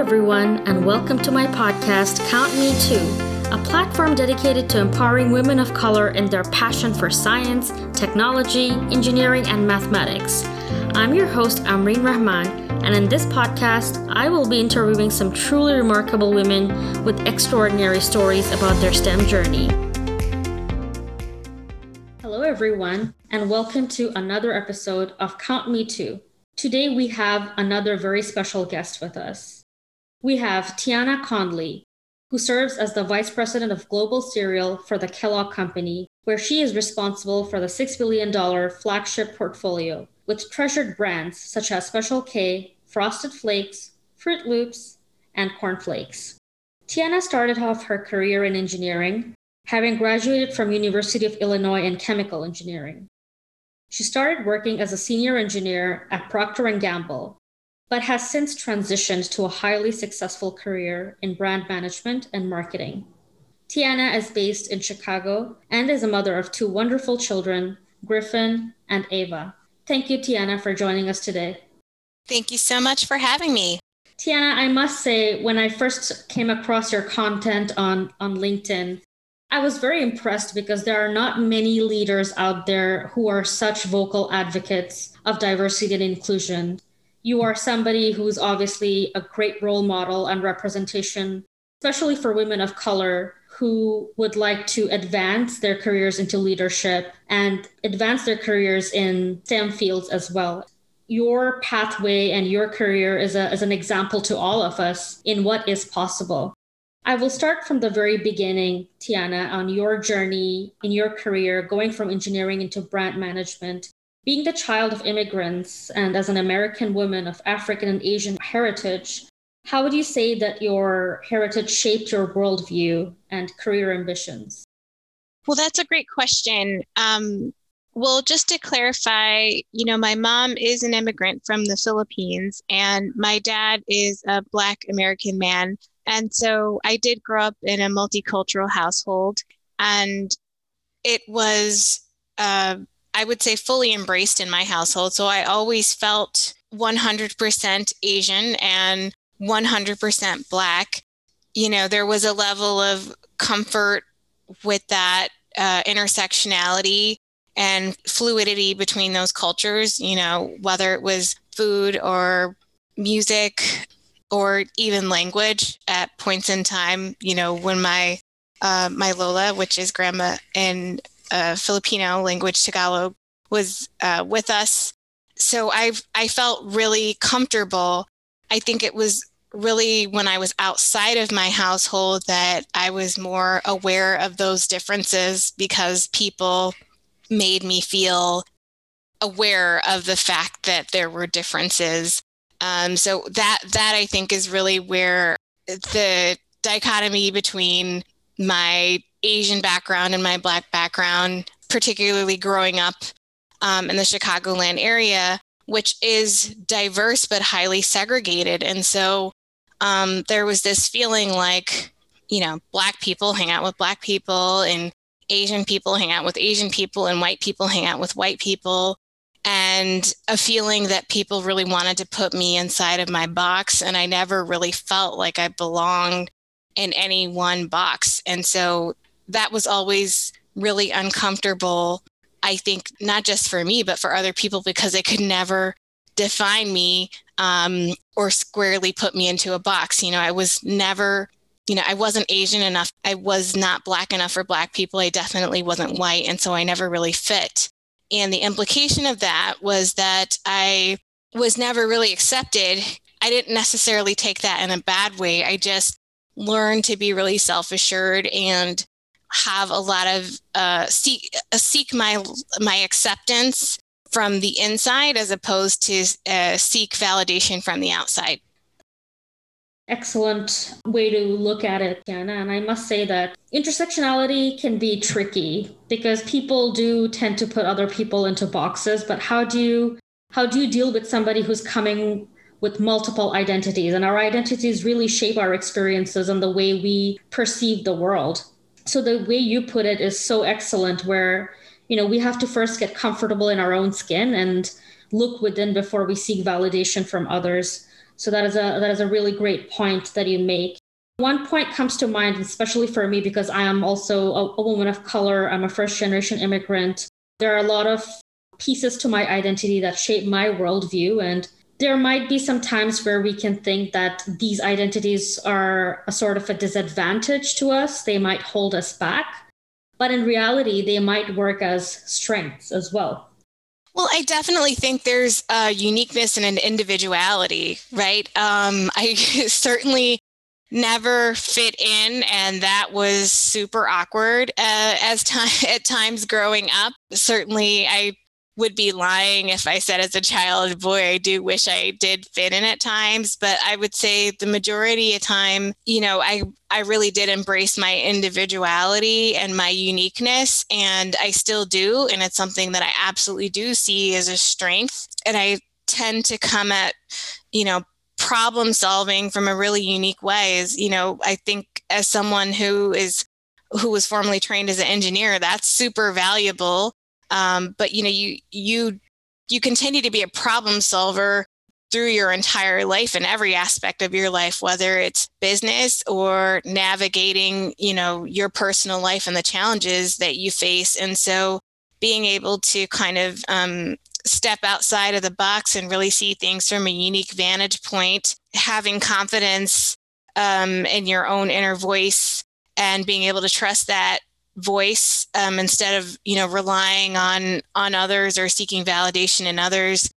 everyone, and welcome to my podcast, Count Me Too, a platform dedicated to empowering women of color in their passion for science, technology, engineering, and mathematics. I'm your host, Amreen Rahman, and in this podcast, I will be interviewing some truly remarkable women with extraordinary stories about their STEM journey. Hello, everyone, and welcome to another episode of Count Me Too. Today, we have another very special guest with us. We have Tiana Conley, who serves as the Vice President of Global Cereal for the Kellogg Company, where she is responsible for the $6 billion flagship portfolio with treasured brands such as Special K, Frosted Flakes, Froot Loops, and Corn Flakes. Tiana started off her career in engineering, having graduated from University of Illinois in chemical engineering. She started working as a senior engineer at Procter & Gamble, but has since transitioned to a highly successful career in brand management and marketing. Tiana is based in Chicago and is a mother of two wonderful children, Griffin and Ava. Thank you, Tiana, for joining us today. Thank you so much for having me. Tiana, I must say, when I first came across your content on, on LinkedIn, I was very impressed because there are not many leaders out there who are such vocal advocates of diversity and inclusion you are somebody who's obviously a great role model and representation, especially for women of color who would like to advance their careers into leadership and advance their careers in STEM fields as well. Your pathway and your career is, a, is an example to all of us in what is possible. I will start from the very beginning, Tiana, on your journey in your career, going from engineering into brand management being the child of immigrants and as an American woman of African and Asian heritage, how would you say that your heritage shaped your worldview and career ambitions? Well, that's a great question. Um, well, just to clarify, you know, my mom is an immigrant from the Philippines, and my dad is a Black American man. And so I did grow up in a multicultural household, and it was uh, I would say fully embraced in my household. So I always felt 100% Asian and 100% Black. You know, there was a level of comfort with that uh, intersectionality and fluidity between those cultures, you know, whether it was food or music or even language at points in time, you know, when my uh, my Lola, which is grandma in uh, Filipino language, Tagalog, was uh, with us. So I I felt really comfortable. I think it was really when I was outside of my household that I was more aware of those differences because people made me feel aware of the fact that there were differences. Um, so that that I think is really where the dichotomy between my Asian background and my Black background, particularly growing up um, in the Chicagoland area, which is diverse but highly segregated. And so um, there was this feeling like, you know, Black people hang out with Black people, and Asian people hang out with Asian people, and white people hang out with white people. And a feeling that people really wanted to put me inside of my box. And I never really felt like I belonged in any one box. And so that was always really uncomfortable, I think, not just for me, but for other people, because they could never define me um, or squarely put me into a box. You know, I was never, you know, I wasn't Asian enough. I was not Black enough for Black people. I definitely wasn't white. And so I never really fit. And the implication of that was that I was never really accepted. I didn't necessarily take that in a bad way. I just learned to be really self assured and have a lot of uh, seek uh, seek my my acceptance from the inside as opposed to uh, seek validation from the outside. Excellent way to look at it, Anna. And I must say that intersectionality can be tricky because people do tend to put other people into boxes. But how do you how do you deal with somebody who's coming with multiple identities? And our identities really shape our experiences and the way we perceive the world so the way you put it is so excellent where you know we have to first get comfortable in our own skin and look within before we seek validation from others So that is a that is a really great point that you make. One point comes to mind, especially for me, because I am also a, a woman of color. I'm a first generation immigrant. There are a lot of pieces to my identity that shape my worldview. And there might be some times where we can think that these identities are a sort of a disadvantage to us. They might hold us back. But in reality, they might work as strengths as well. Well, I definitely think there's a uniqueness and an individuality, right? Um, I certainly never fit in, and that was super awkward uh, as time at times growing up. Certainly, I would be lying if I said as a child, boy, I do wish I did fit in at times. But I would say the majority of time, you know, I I really did embrace my individuality and my uniqueness, and I still do. And it's something that I absolutely do see as a strength. And I tend to come at, you know, problem solving from a really unique way. Is, you know, I think as someone who is who was formerly trained as an engineer, that's super valuable um, but you know, you you you continue to be a problem solver through your entire life in every aspect of your life whether it's business or navigating you know your personal life and the challenges that you face. And so being able to kind of um, step outside of the box and really see things from a unique vantage point having confidence um, in your own inner voice and being able to trust that voice um, instead of you know relying on on others or seeking validation in others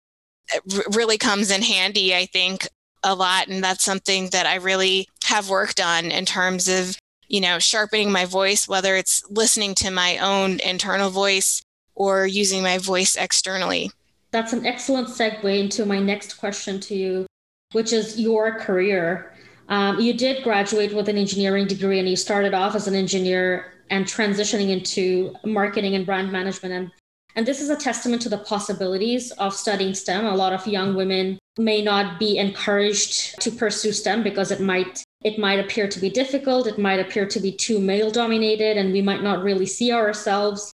r- really comes in handy i think a lot. And that's something that i really have worked on in terms of you know sharpening my voice whether it's listening to my own internal voice or using my voice externally. That's an excellent segue into my next question to you which is your career. Um, you did graduate with an engineering degree and you started off as an engineer and transitioning into marketing and brand management. And, and this is a testament to the possibilities of studying STEM. A lot of young women may not be encouraged to pursue STEM because it might it might appear to be difficult, it might appear to be too male dominated, and we might not really see ourselves.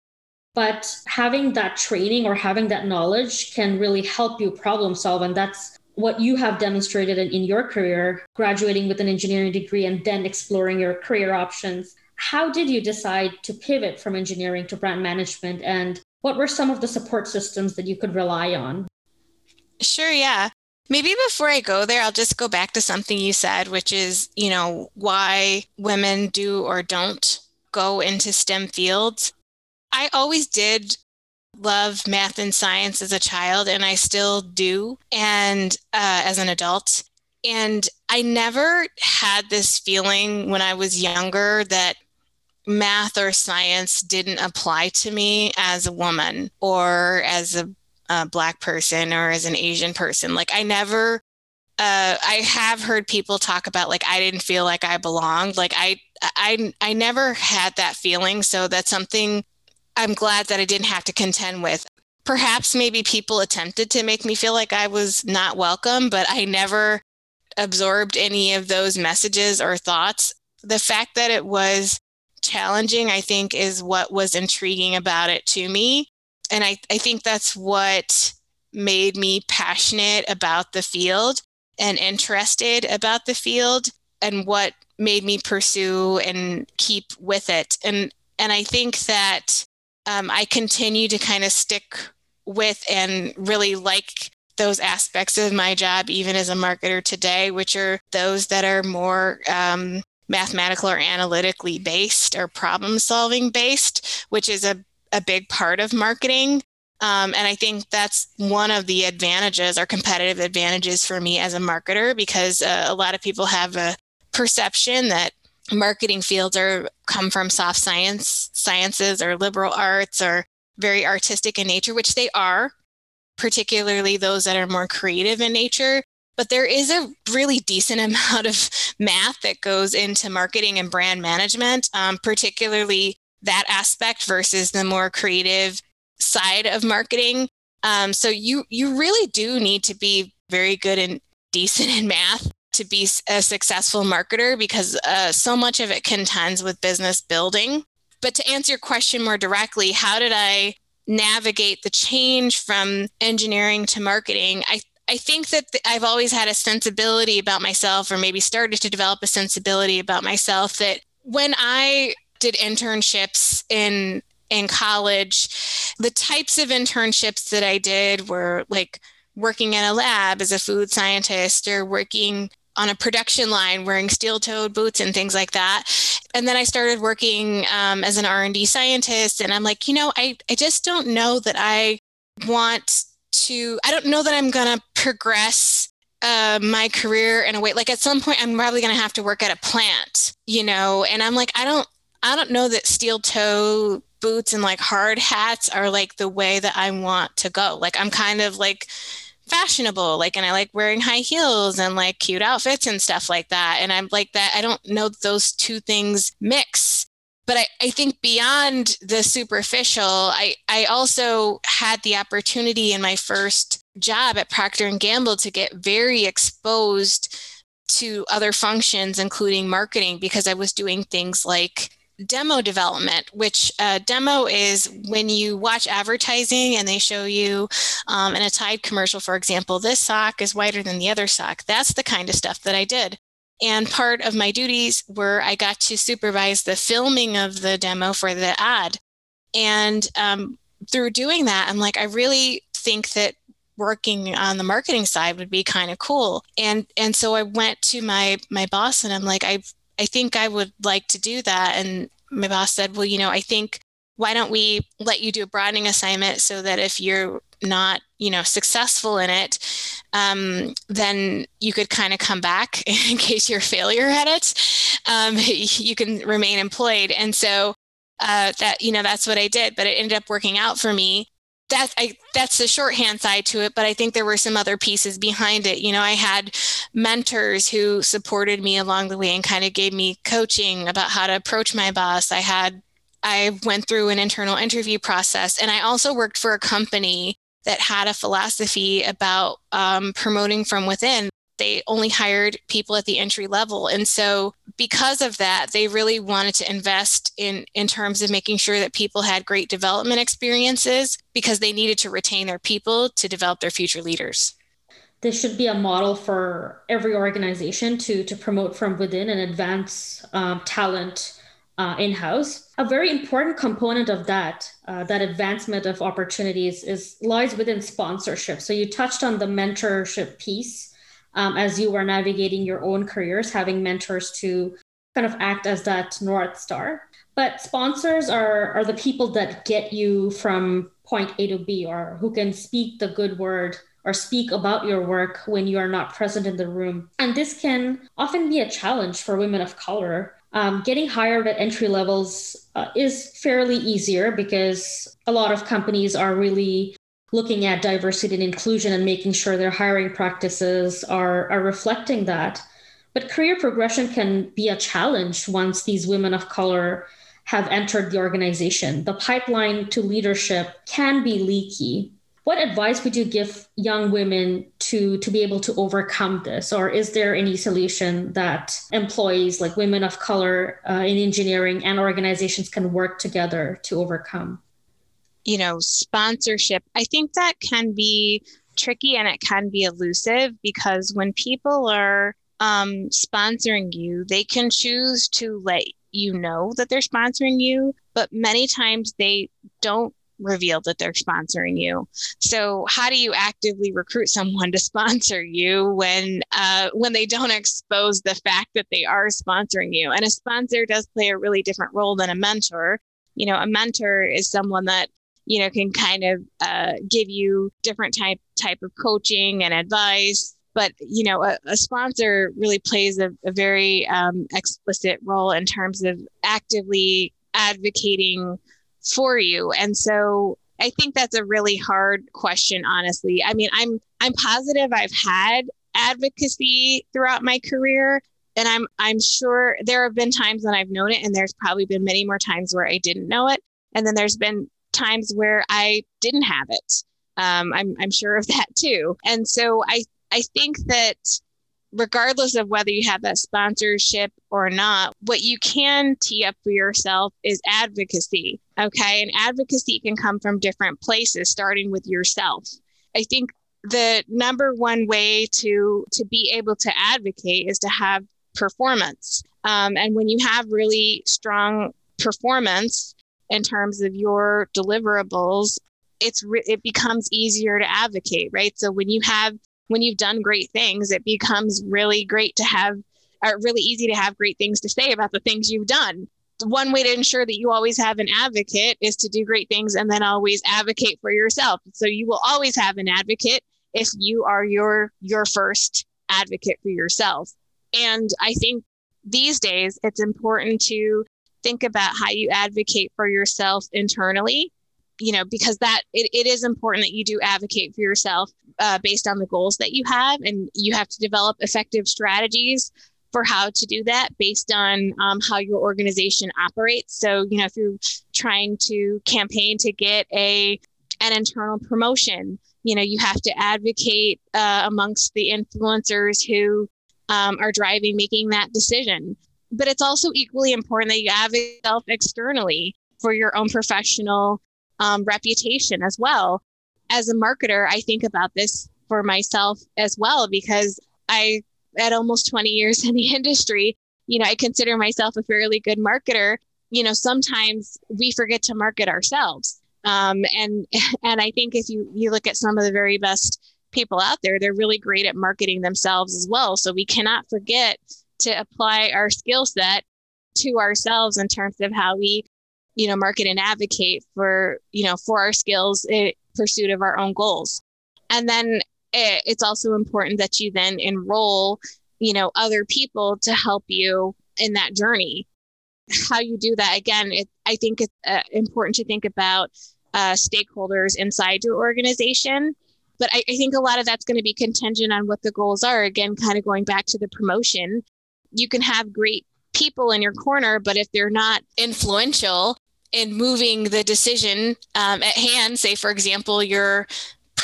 But having that training or having that knowledge can really help you problem solve. And that's what you have demonstrated in, in your career, graduating with an engineering degree and then exploring your career options how did you decide to pivot from engineering to brand management and what were some of the support systems that you could rely on? Sure yeah. Maybe before i go there i'll just go back to something you said which is you know why women do or don't go into stem fields. I always did love math and science as a child and i still do and uh, as an adult. And I never had this feeling when I was younger that math or science didn't apply to me as a woman or as a, a black person or as an Asian person. Like I never uh, I have heard people talk about like I didn't feel like I belonged. Like I I I never had that feeling. So that's something I'm glad that I didn't have to contend with. Perhaps maybe people attempted to make me feel like I was not welcome, but I never absorbed any of those messages or thoughts. The fact that it was challenging, I think, is what was intriguing about it to me. And I, I think that's what made me passionate about the field and interested about the field and what made me pursue and keep with it. And and I think that um, I continue to kind of stick with and really like those aspects of my job, even as a marketer today, which are those that are more um, mathematical or analytically based or problem solving based, which is a, a big part of marketing. Um, and I think that's one of the advantages or competitive advantages for me as a marketer because uh, a lot of people have a perception that marketing fields are come from soft science sciences or liberal arts or very artistic in nature which they are particularly those that are more creative in nature but there is a really decent amount of math that goes into marketing and brand management, um, particularly that aspect versus the more creative side of marketing. Um, so you you really do need to be very good and decent in math to be a successful marketer because uh, so much of it contends with business building. But to answer your question more directly, how did I navigate the change from engineering to marketing? I I think that I've always had a sensibility about myself, or maybe started to develop a sensibility about myself that when I did internships in in college, the types of internships that I did were like working in a lab as a food scientist or working on a production line wearing steel-toed boots and things like that. And then i started working um, as an r&d scientist and i'm like you know I, I just don't know that i want to i don't know that i'm going to progress uh, my career in a way like at some point i'm probably going to have to work at a plant you know? And i'm like i don't i don't know that steel toe boots and like hard hats are like the way that i want to go. Like i'm kind of like fashionable like and i like wearing high heels and like cute outfits and stuff like that. And i'm like that i don't know those two things mix but I, I think beyond the superficial I, I also had the opportunity in my first job at procter and gamble to get very exposed to other functions including marketing because i was doing things like demo development, which uh, demo is when you watch advertising and they show you um, in a Tide commercial, for example, this sock is whiter than the other sock. That's the kind of stuff that I did. And part of my duties were I got to supervise the filming of the demo for the ad. And um, through doing that, I'm like, I really think that working on the marketing side would be kind of cool. And and so I went to my my boss and I'm like, I've I think I would like to do that. And my boss said, Well, you know, I think why don't we let you do a broadening assignment so that if you're not you know successful in it um, then you could kind of come back in case you're a failure at it. Um, you can remain employed. And so uh, that you know that's what i did but it ended up working out for me. That I, that's the shorthand side to it but i think there were some other pieces behind it. You know i had mentors who supported me along the way and kind of gave me coaching about how to approach my boss. I had i went through an internal interview process and i also worked for a company that had a philosophy about um, promoting from within. They only hired people at the entry level. And so because of that they really wanted to invest in in terms of making sure that people had great development experiences because they needed to retain their people to develop their future leaders. This should be a model for every organization to to promote from within and advance um, talent uh, in-house a very important component of that uh, that advancement of opportunities is lies within sponsorship so you touched on the mentorship piece um, as you were navigating your own careers, having mentors to kind of act as that North Star. But sponsors are, are the people that get you from point A to B or who can speak the good word or speak about your work when you are not present in the room. And this can often be a challenge for women of color. Um, getting hired at entry levels uh, is fairly easier because a lot of companies are really looking at diversity and inclusion and making sure their hiring practices are, are reflecting that. But career progression can be a challenge once these women of color have entered the organization. The pipeline to leadership can be leaky. What advice would you give young women to, to be able to overcome this? Or is there any solution that employees, like women of color uh, in engineering and organizations, can work together to overcome? you know, sponsorship, I think that can be tricky and it can be elusive because when people are um, sponsoring you, they can choose to let you know that they're sponsoring you, but many times they don't reveal that they're sponsoring you. So how do you actively recruit someone to sponsor you when uh, when they don't expose the fact that they are sponsoring you? And a sponsor does play a really different role than a mentor. You know, a mentor is someone that you know can kind of uh, give you different type type of coaching and advice but you know a, a sponsor really plays a, a very um, explicit role in terms of actively advocating for you and so i think that's a really hard question honestly i mean i'm i'm positive i've had advocacy throughout my career and i'm i'm sure there have been times when i've known it and there's probably been many more times where i didn't know it and then there's been times where I didn't have it. Um, I'm, I'm sure of that too. And so I, I think that regardless of whether you have that sponsorship or not, what you can tee up for yourself is advocacy. Okay. And advocacy can come from different places, starting with yourself. I think the number one way to to be able to advocate is to have performance. Um, and when you have really strong performance in terms of your deliverables, it's re- it becomes easier to advocate, right? So when you have when you've done great things, it becomes really great to have, or really easy to have great things to say about the things you've done. One way to ensure that you always have an advocate is to do great things and then always advocate for yourself. So you will always have an advocate if you are your your first advocate for yourself. And I think these days it's important to think about how you advocate for yourself internally you know because that it, it is important that you do advocate for yourself uh, based on the goals that you have and you have to develop effective strategies for how to do that based on um, how your organization operates. So you know if you're trying to campaign to get a an internal promotion you know you have to advocate uh, amongst the influencers who um, are driving making that decision. But it's also equally important that you advocate yourself externally for your own professional um, reputation as well. As a marketer i think about this for myself as well because i at almost 20 years in the industry you know i consider myself a fairly good marketer you know sometimes we forget to market ourselves um, and and I think if you you look at some of the very best people out there, they're really great at marketing themselves as well. So we cannot forget to apply our skill set to ourselves in terms of how we, you know, market and advocate for you know for our skills in pursuit of our own goals. And then it's also important that you then enroll, you know, other people to help you in that journey. How you do that again, it, I think it's uh, important to think about uh, stakeholders inside your organization. But I, I think a lot of that's going to be contingent on what the goals are. Again, kind of going back to the promotion, you can have great people in your corner, but if they're not influential in moving the decision um, at hand, say, for example, your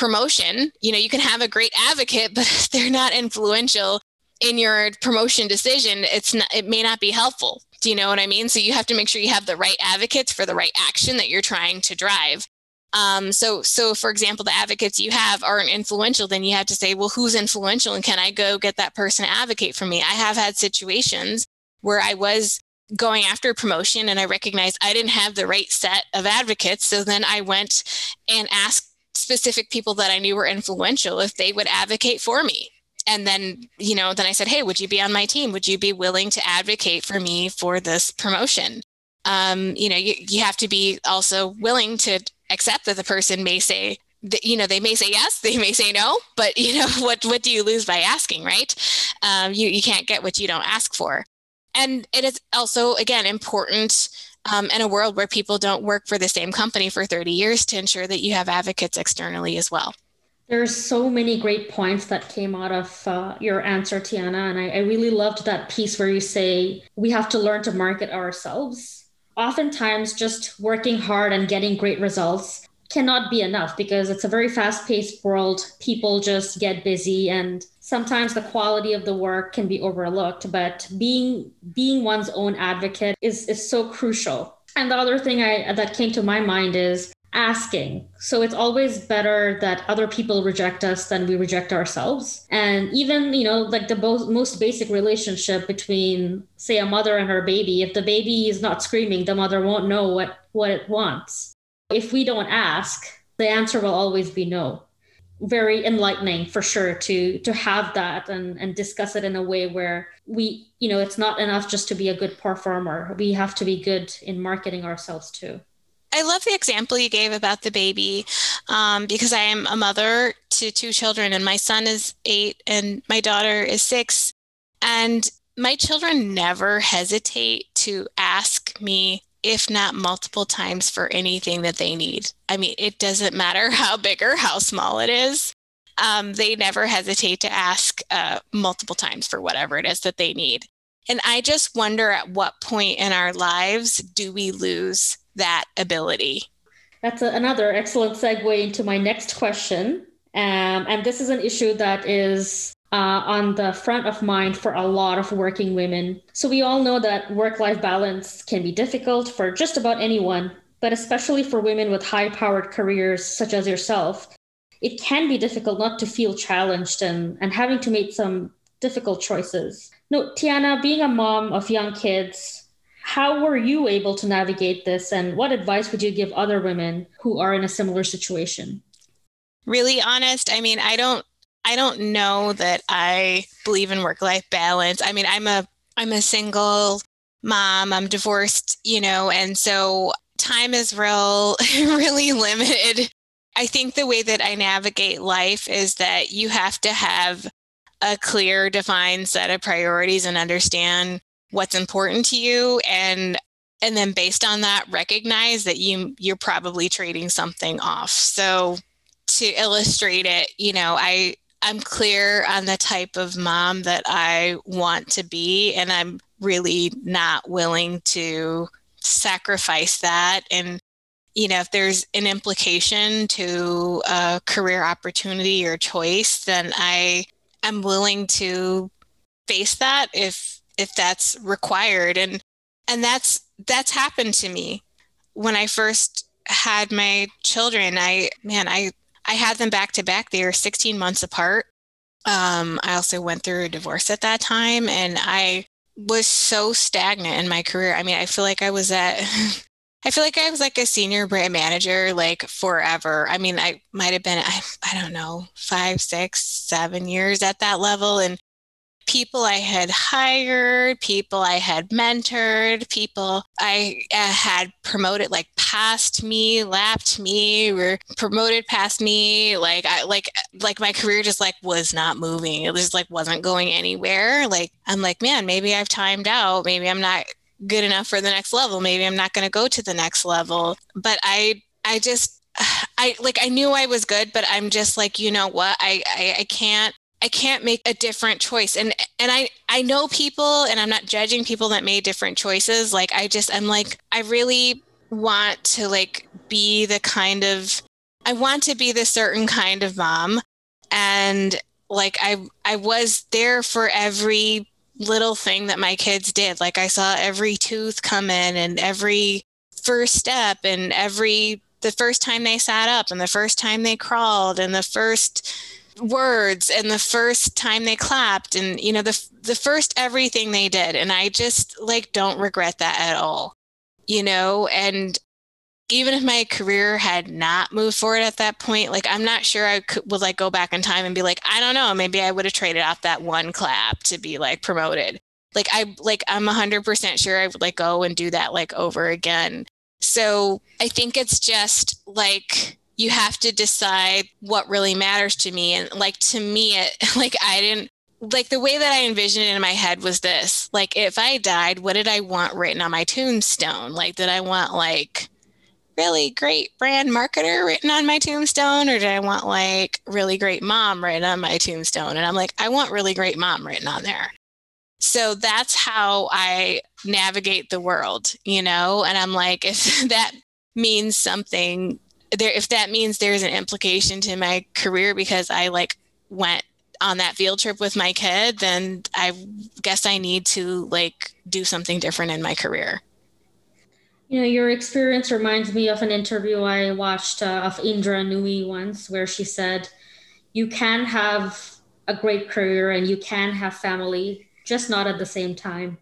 promotion, you know, you can have a great advocate, but if they're not influential in your promotion decision, it's not, it may not be helpful. Do you know what I mean? So you have to make sure you have the right advocates for the right action that you're trying to drive. Um, so, so for example, the advocates you have aren't influential. Then you have to say, well, who's influential, and can I go get that person to advocate for me? I have had situations where I was going after a promotion, and I recognized I didn't have the right set of advocates. So then I went and asked specific people that I knew were influential if they would advocate for me. And then you know then i said hey would you be on my team? Would you be willing to advocate for me for this promotion? Um, you know you, you have to be also willing to accept that the person may say that, you know they may say yes they may say no but you know what what do you lose by asking right? Um, you, you can't get what you don't ask for and it is also again important um, in a world where people don't work for the same company for 30 years to ensure that you have advocates externally as well there's so many great points that came out of uh, your answer, Tiana. And I, I really loved that piece where you say we have to learn to market ourselves. Oftentimes, just working hard and getting great results cannot be enough because it's a very fast paced world. People just get busy and sometimes the quality of the work can be overlooked. But being being one's own advocate is, is so crucial. And the other thing I, that came to my mind is asking. So it's always better that other people reject us than we reject ourselves. And even, you know, like the most, most basic relationship between, say, a mother and her baby, if the baby is not screaming, the mother won't know what, what it wants. If we don't ask, the answer will always be no. Very enlightening for sure to to have that and, and discuss it in a way where we, you know, it's not enough just to be a good performer. We have to be good in marketing ourselves too. I love the example you gave about the baby um, because I am a mother to two children, and my son is eight and my daughter is six. And my children never hesitate to ask me, if not multiple times, for anything that they need. I mean, it doesn't matter how big or how small it is. Um, they never hesitate to ask uh, multiple times for whatever it is that they need. And I just wonder at what point in our lives do we lose that ability? That's a, another excellent segue into my next question. Um, and this is an issue that is uh, on the front of mind for a lot of working women. So, we all know that work life balance can be difficult for just about anyone, but especially for women with high powered careers such as yourself. it can be difficult not to feel challenged and, and having to make some difficult choices. No, Tiana, being a mom of young kids, how were you able to navigate this and what advice would you give other women who are in a similar situation? Really honest, I mean, I don't I don't know that I believe in work-life balance. I mean, I'm a I'm a single mom, I'm divorced, you know, and so time is real really limited. I think the way that I navigate life is that you have to have a clear, defined set of priorities and understand what's important to you and and then based on that recognize that you you're probably trading something off. So to illustrate it you know i i'm clear on the type of mom that i want to be and i'm really not willing to sacrifice that and you know, if there's an implication to a career opportunity or choice, then I am willing to face that if if that's required. And and that's that's happened to me. When I first had my children, I man, I I had them back to back. They were 16 months apart. Um, I also went through a divorce at that time and I was so stagnant in my career. I mean, I feel like I was at I feel like I was like a senior brand manager like forever. I mean, I might have been, I, I don't know, five, six, seven years at that level. And people I had hired, people I had mentored, people I uh, had promoted like past me, lapped me, were promoted past me. Like I like like my career just like was not moving. It just like wasn't going anywhere. Like I'm like, man, maybe I've timed out. Maybe I'm not good enough for the next level. Maybe I'm not going to go to the next level. But I, I just, I like, I knew I was good, but I'm just like, you know what? I, I, I can't, I can't make a different choice. And, and I, I know people and I'm not judging people that made different choices. Like, I just, I'm like, I really want to like be the kind of, I want to be the certain kind of mom. And like, I, I was there for every little thing that my kids did. Like I saw every tooth come in and every first step and every the first time they sat up and the first time they crawled and the first words and the first time they clapped and you know the the first everything they did and I just like don't regret that at all. You know, and even if my career had not moved forward at that point, like I'm not sure I could would like go back in time and be like, I don't know, maybe I would have traded off that one clap to be like promoted. Like I like I'm hundred percent sure I would like go and do that like over again. So I think it's just like you have to decide what really matters to me. And like to me it like I didn't like the way that I envisioned it in my head was this like if I died, what did I want written on my tombstone? Like did I want like really great brand marketer written on my tombstone or did I want like really great mom written on my tombstone? And I'm like, I want really great mom written on there. So that's how I navigate the world, you know? And I'm like, if that means something there, if that means there's an implication to my career because I like went on that field trip with my kid, then I guess I need to like do something different in my career. You know, your experience reminds me of an interview I watched uh, of Indra Nooyi once, where she said, "You can have a great career and you can have family, just not at the same time."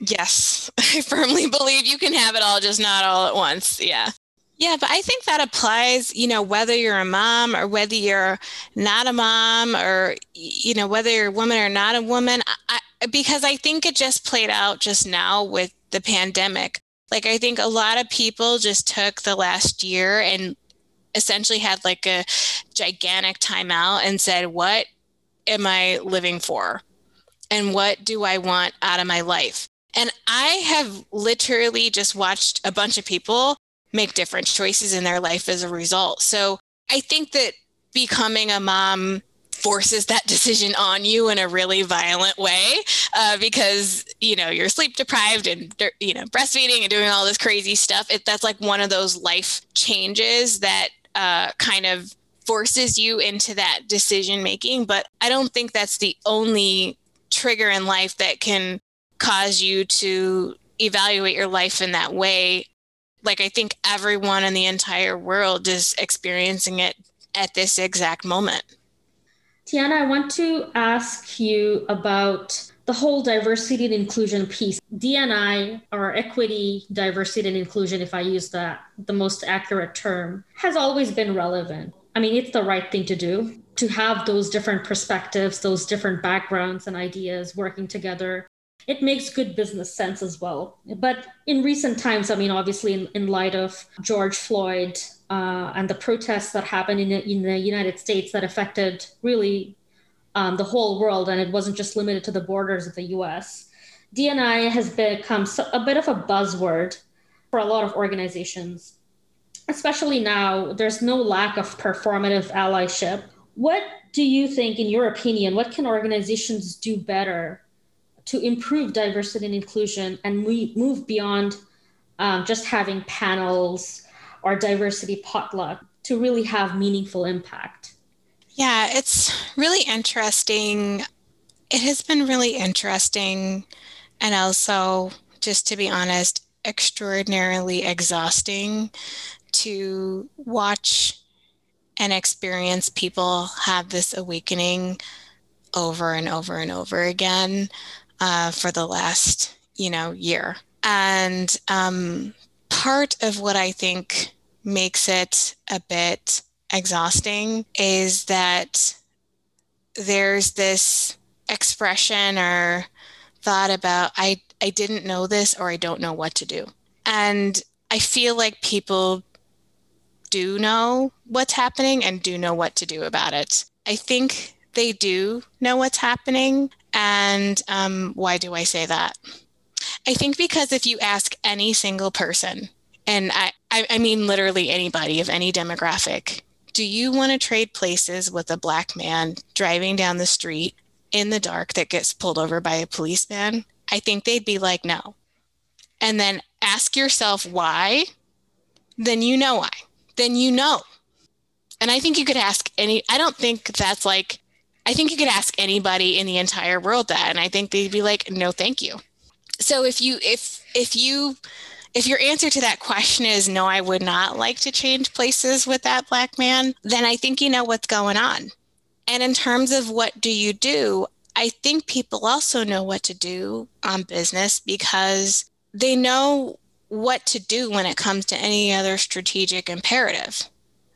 Yes, I firmly believe you can have it all, just not all at once. Yeah. Yeah, but I think that applies, you know, whether you're a mom or whether you're not a mom or, you know, whether you're a woman or not a woman. I, because I think it just played out just now with the pandemic. Like, I think a lot of people just took the last year and essentially had like a gigantic timeout and said, What am I living for? And what do I want out of my life? And I have literally just watched a bunch of people make different choices in their life as a result. So I think that becoming a mom forces that decision on you in a really violent way uh, because you know you're sleep deprived and you know breastfeeding and doing all this crazy stuff. It, that's like one of those life changes that uh, kind of forces you into that decision making. But i don't think that's the only trigger in life that can cause you to evaluate your life in that way like i think everyone in the entire world is experiencing it at this exact moment. Tiana, I want to ask you about the whole diversity and inclusion piece. D&I or equity, diversity and inclusion, if I use that the most accurate term, has always been relevant. I mean, it's the right thing to do to have those different perspectives, those different backgrounds and ideas working together. It makes good business sense as well. But in recent times, I mean, obviously, in, in light of George Floyd uh, and the protests that happened in the, in the United States that affected really um, the whole world, and it wasn't just limited to the borders of the US, D&I has become a bit of a buzzword for a lot of organizations especially now, there's no lack of performative allyship. What do you think, in your opinion, what can organizations do better to improve diversity and inclusion and we move beyond um, just having panels or diversity potluck to really have meaningful impact? Yeah, it's really interesting. It has been really interesting and also, just to be honest, extraordinarily exhausting to watch and experience people have this awakening over and over and over again uh, for the last you know year and um, part of what i think makes it a bit exhausting is that there's this expression or thought about i i didn't know this or i don't know what to do and i feel like people do know what's happening and do know what to do about it. I think they do know what's happening. And um, why do I say that? I think because if you ask any single person, and I, I, I mean literally anybody of any demographic, do you want to trade places with a black man driving down the street in the dark that gets pulled over by a policeman? I think they'd be like, no. And then ask yourself why, then you know why then you know. And I think you could ask any, I don't think that's like, I think you could ask anybody in the entire world that. And I think they'd be like, no, thank you. So if you, if, if you, if your answer to that question is no, I would not like to change places with that black man, then I think you know what's going on. And in terms of what do you do, I think people also know what to do on business because they know what to do when it comes to any other strategic imperative.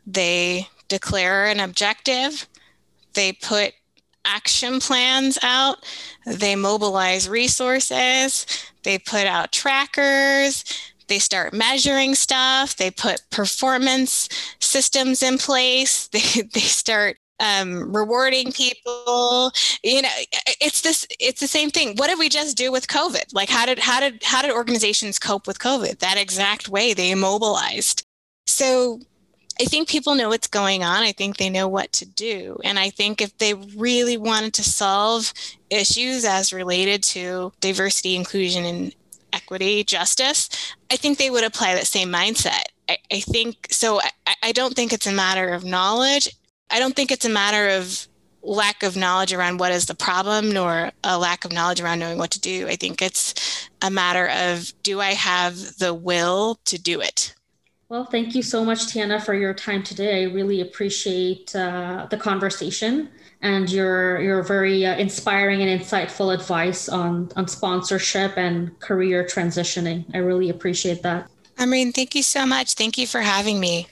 They declare an objective, they put action plans out, they mobilize resources, they put out trackers, they start measuring stuff, they put performance systems in place, they, they start um, rewarding people. You know it's this it's the same thing. What did we just do with covid? Like how did how did how did organizations cope with covid that exact way they immobilized so i think people know what's going on i think they know what to do and i think if they really wanted to solve issues as related to diversity inclusion and equity justice i think they would apply that same mindset I, I think so. I, I don't think it's a matter of knowledge. I don't think it's a matter of lack of knowledge around what is the problem nor a lack of knowledge around knowing what to do. I think it's a matter of do I have the will to do it? Well, thank you so much, Tiana, for your time today. I really appreciate uh, the conversation and your your very uh, inspiring and insightful advice on on sponsorship and career transitioning. I really appreciate that. I mean, thank you so much. Thank you for having me.